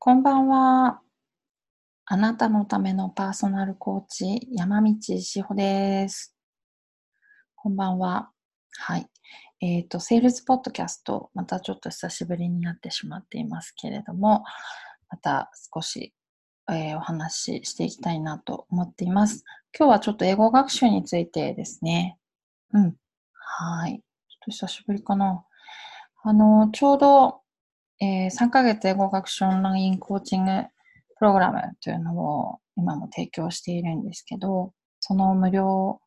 こんばんは。あなたのためのパーソナルコーチ、山道志保です。こんばんは。はい。えっ、と、セールスポッドキャスト、またちょっと久しぶりになってしまっていますけれども、また少し、えーお話ししていきたいなと思っています。今日はちょっと英語学習についてですね。うん。はい。ちょっと久しぶりかな。あの、ちょうど、えー3ヶ月英語学習オンラインコーチングプログラムというのを今も提供しているんですけど、その無料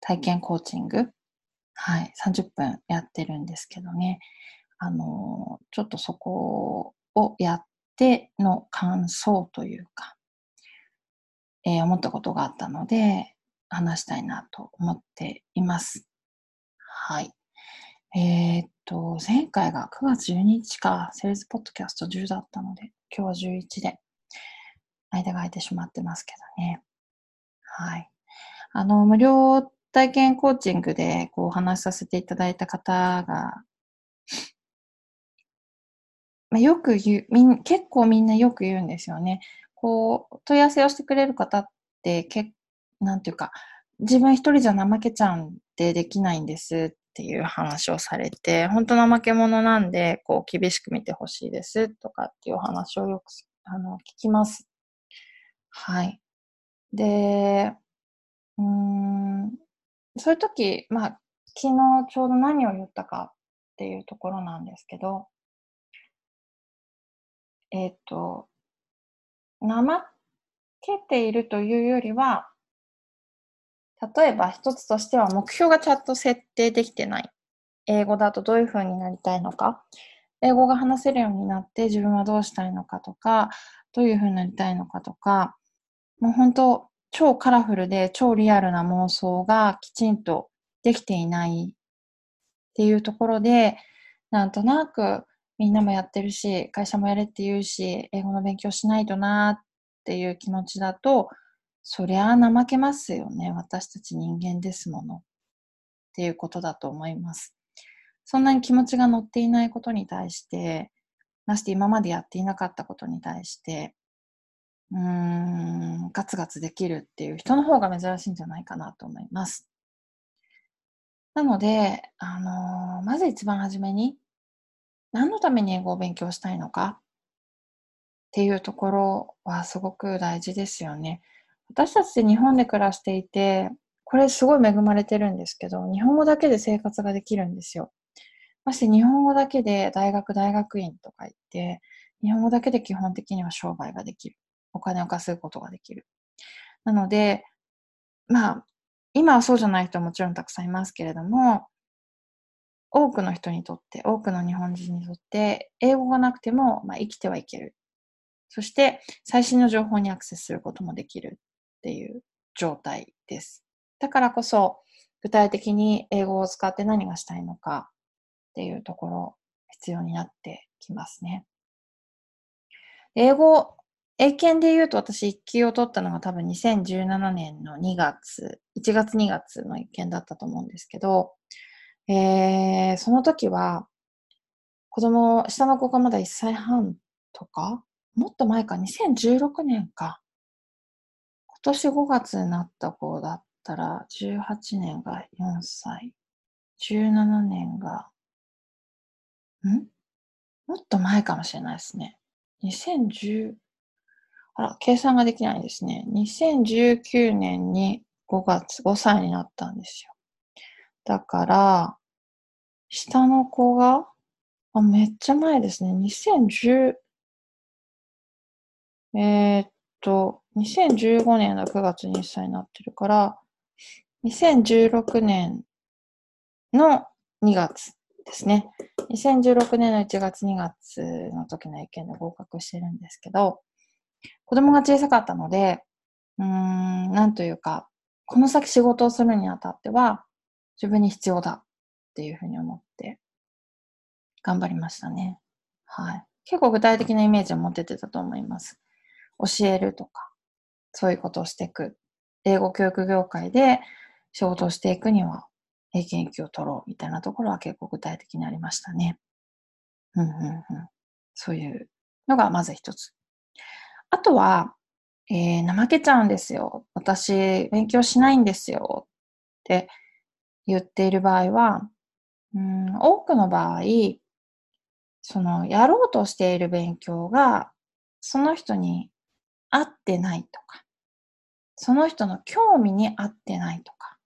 体験コーチング、はい、30分やってるんですけどね、あの、ちょっとそこをやっての感想というか、えー思ったことがあったので、話したいなと思っています。はい。えーと、前回が9月12日か、セールスポッドキャスト10だったので、今日は11で、間が空いてしまってますけどね。はい。あの、無料体験コーチングでこうお話しさせていただいた方が、まあ、よく言うみん、結構みんなよく言うんですよね。こう、問い合わせをしてくれる方って、けなんていうか、自分一人じゃ怠けちゃうんでできないんですっていう話をされて、本当怠け者なんで、こう、厳しく見てほしいですとかっていう話をよく、あの、聞きます。はい。で、うーん、そういう時、まあ、昨日ちょうど何を言ったかっていうところなんですけど、えっ、と、怠けているというよりは、例えば一つとしては目標がちゃんと設定できてない。英語だとどういう風になりたいのか。英語が話せるようになって自分はどうしたいのかとか、どういう風になりたいのかとか、もう本当超カラフルで超リアルな妄想がきちんとできていないっていうところで、なんとなくみんなもやってるし、会社もやれって言うし、英語の勉強しないとなっていう気持ちだと、そりゃあ怠けますよね。私たち人間ですもの。っていうことだと思います。そんなに気持ちが乗っていないことに対して、まして今までやっていなかったことに対して、うーん、ガツガツできるっていう人の方が珍しいんじゃないかなと思います。なので、あのーまず一番初めに、何のために英語を勉強したいのかっていうところはすごく大事ですよね。私たちって日本で暮らしていて、これすごい恵まれてるんですけど、日本語だけで生活ができるんですよ。まして日本語だけで大学、大学院とか行って、日本語だけで基本的には商売ができる。お金を稼ぐことができる。なので、まあ、今はそうじゃない人はもちろんたくさんいますけれども、多くの人にとって、多くの日本人にとって、英語がなくても、まあ、生きてはいける。そして、最新の情報にアクセスすることもできるっていう状態です。だからこそ、具体的に英語を使って何がしたいのかっていうところ、必要になってきますね。英語、英検で言うと私1級を取ったのが多分2017年の2月、1月2月の一件だったと思うんですけど、えー、その時は、子供、下の子がまだ1歳半とか、もっと前か、2016年か。今年5月になった子だったら、18年が4歳、17年が、ん？もっと前かもしれないですね。2010、あら、計算ができないですね。2019年に5月、5歳になったんですよ。だから、下の子が、あ、めっちゃ前ですね。2010、えーっと、2015年の9月に1歳になってるから、2016年の2月ですね。2016年の1月2月の時の意見で合格してるんですけど、子供が小さかったので、うーん、なんというか、この先仕事をするにあたっては、自分に必要だっていうふうに思って、頑張りましたね。はい。結構具体的なイメージを持っててたと思います。教えるとか、そういうことをしていく。英語教育業界で仕事をしていくには、英検1を取ろうみたいなところは結構具体的にありましたね。うんうんうん。そういうのがまず一つ。あとは、えー、怠けちゃうんですよ。私、勉強しないんですよ。って言っている場合は、うん、多くの場合、その、やろうとしている勉強が、その人に合ってないとか、その人の興味に合ってないとか、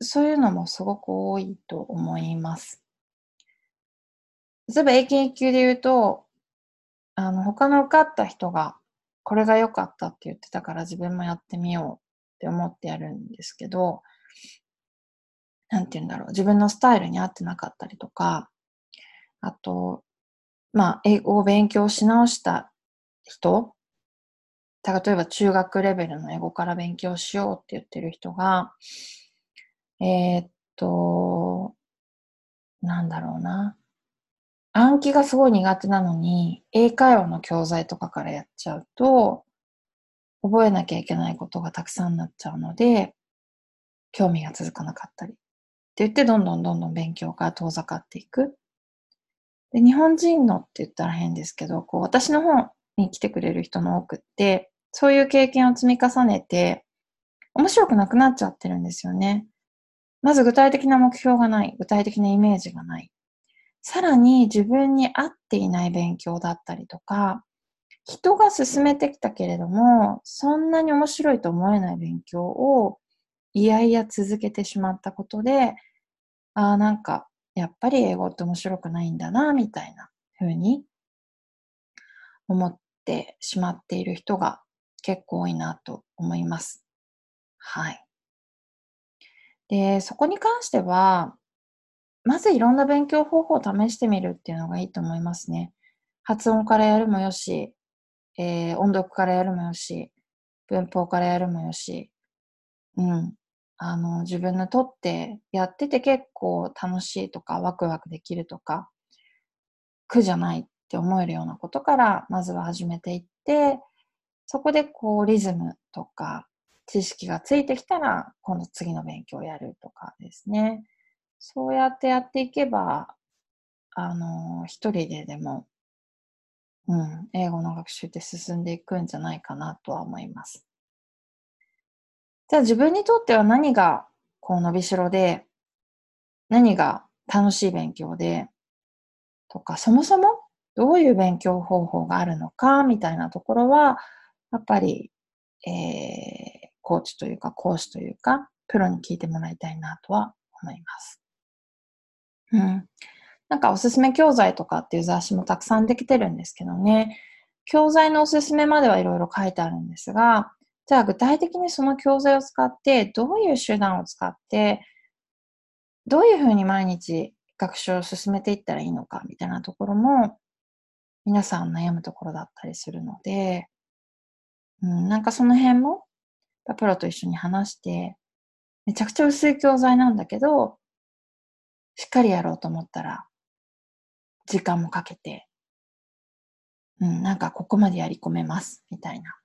そういうのもすごく多いと思います。例えば英検1級で言うと、あの、他の受かった人が、これが良かったって言ってたから自分もやってみようって思ってやるんですけど、なんて言うんだろう、自分のスタイルに合ってなかったりとか、あと、まあ、英語を勉強し直した人、例えば中学レベルの英語から勉強しようって言ってる人が、えー、っと、なんだろうな。暗記がすごい苦手なのに、英会話の教材とかからやっちゃうと、覚えなきゃいけないことがたくさんなっちゃうので、興味が続かなかったり。って言って、どんどんどんどん勉強が遠ざかっていく。で、日本人のって言ったら変ですけど、こう、私の方に来てくれる人の多くって、そういう経験を積み重ねて、面白くなくなっちゃってるんですよね。まず具体的な目標がない。具体的なイメージがない。さらに自分に合っていない勉強だったりとか、人が進めてきたけれども、そんなに面白いと思えない勉強をいやいや続けてしまったことで、ああ、なんか、やっぱり英語って面白くないんだな、みたいな風に思ってしまっている人が結構多いなと思います。はい。で、そこに関しては、まずいろんな勉強方法を試してみるっていうのがいいと思いますね。発音からやるもよし、えー、音読からやるもよし、文法からやるもよし、うん。あの、自分のとってやってて結構楽しいとかワクワクできるとか、苦じゃないって思えるようなことからまずは始めていって、そこでこうリズムとか知識がついてきたら今度次の勉強をやるとかですね。そうやってやっていけば、あの、一人ででも、うん、英語の学習って進んでいくんじゃないかなとは思います。じゃあ自分にとっては何がこう伸びしろで、何が楽しい勉強で、とか、そもそもどういう勉強方法があるのか、みたいなところは、やっぱり、えー、コーチというか講師というか、プロに聞いてもらいたいなとは思います。うん。なんかおすすめ教材とかっていう雑誌もたくさんできてるんですけどね。教材のおすすめまではいろいろ書いてあるんですが、じゃあ具体的にその教材を使って、どういう手段を使って、どういうふうに毎日学習を進めていったらいいのかみたいなところも、皆さん悩むところだったりするので、うん、なんかその辺も、プロと一緒に話して、めちゃくちゃ薄い教材なんだけど、しっかりやろうと思ったら、時間もかけて、うん、なんかここまでやり込めます、みたいな。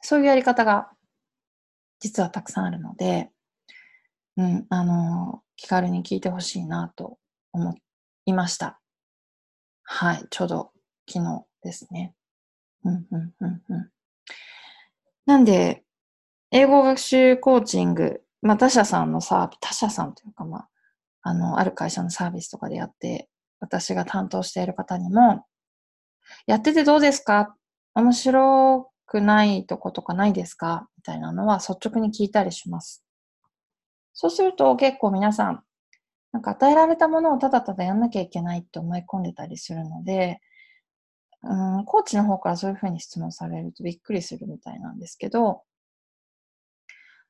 そういうやり方が、実はたくさんあるので、うん、あの、気軽に聞いてほしいなと思いました。はい、ちょうど昨日ですね。うん、うん、うん、うん。なんで、英語学習コーチング、まあ他社さんのサービス、他社さんというかまあ、あの、ある会社のサービスとかでやって、私が担当している方にも、やっててどうですか？面白くないとことかないですか？みたいなのは率直に聞いたりします。そうすると結構皆さん、なんか与えられたものをただただやんなきゃいけないって思い込んでたりするので、うん、コーチの方からそういうふうに質問されるとびっくりするみたいなんですけど、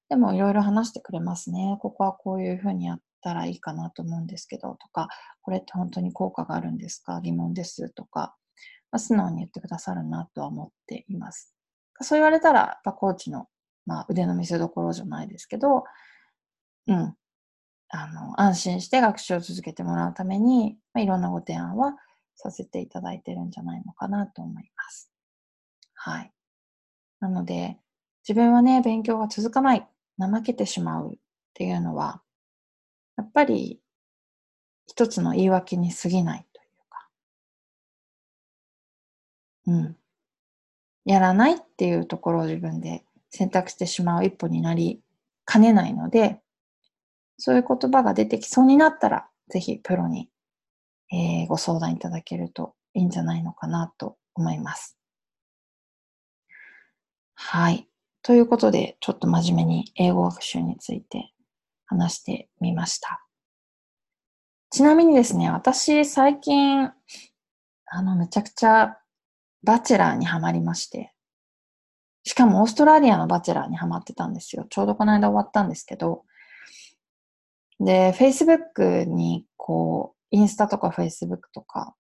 でもいろいろ話してくれますね。ここはこういうふうにやったらいいかなと思うんですけど、とか、これって本当に効果があるんですか？疑問ですとか、まあ、素直に言ってくださるなとは思っています。そう言われたら、やっぱコーチの、まあ、腕の見せ所じゃないですけど、うん、あの、安心して学習を続けてもらうために、まあ、いろんなご提案はさせていただいてるんじゃないのかなと思います。はい。なので、自分はね、勉強が続かない、怠けてしまうっていうのは、やっぱり一つの言い訳に過ぎないというか、うん。やらないっていうところを自分で選択してしまう一歩になりかねないので、そういう言葉が出てきそうになったら、ぜひプロに、えー、ご相談いただけるといいんじゃないのかなと思います。はい。ということで、ちょっと真面目に英語学習について話してみました。ちなみにですね、私最近、あの、めちゃくちゃバチェラーにハマりまして、しかもオーストラリアのバチェラーにハマってたんですよ。ちょうどこの間終わったんですけど、で、Facebook にこう、インスタとか Facebook とか、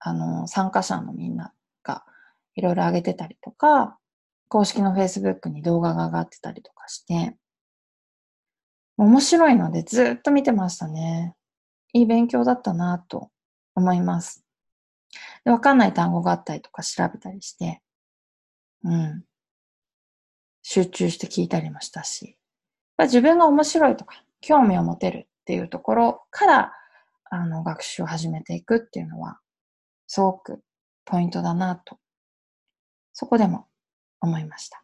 あの、参加者のみんながいろいろ上げてたりとか、公式の Facebook に動画が上がってたりとかして、面白いのでずっと見てましたね。いい勉強だったなと思います。わかんない単語があったりとか調べたりして、うん。集中して聞いたりもしたし、自分が面白いとか、興味を持てるっていうところから、あの、学習を始めていくっていうのは、すごくポイントだなと、そこでも思いました。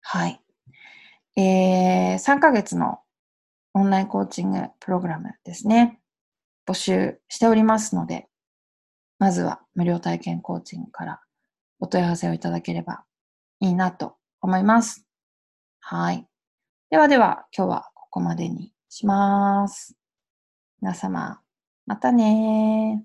はい。えー、3ヶ月のオンラインコーチングプログラムですね。募集しておりますので、まずは無料体験コーチングからお問い合わせをいただければいいなと思います。はい。ではでは、今日はここまでにします。皆様、またね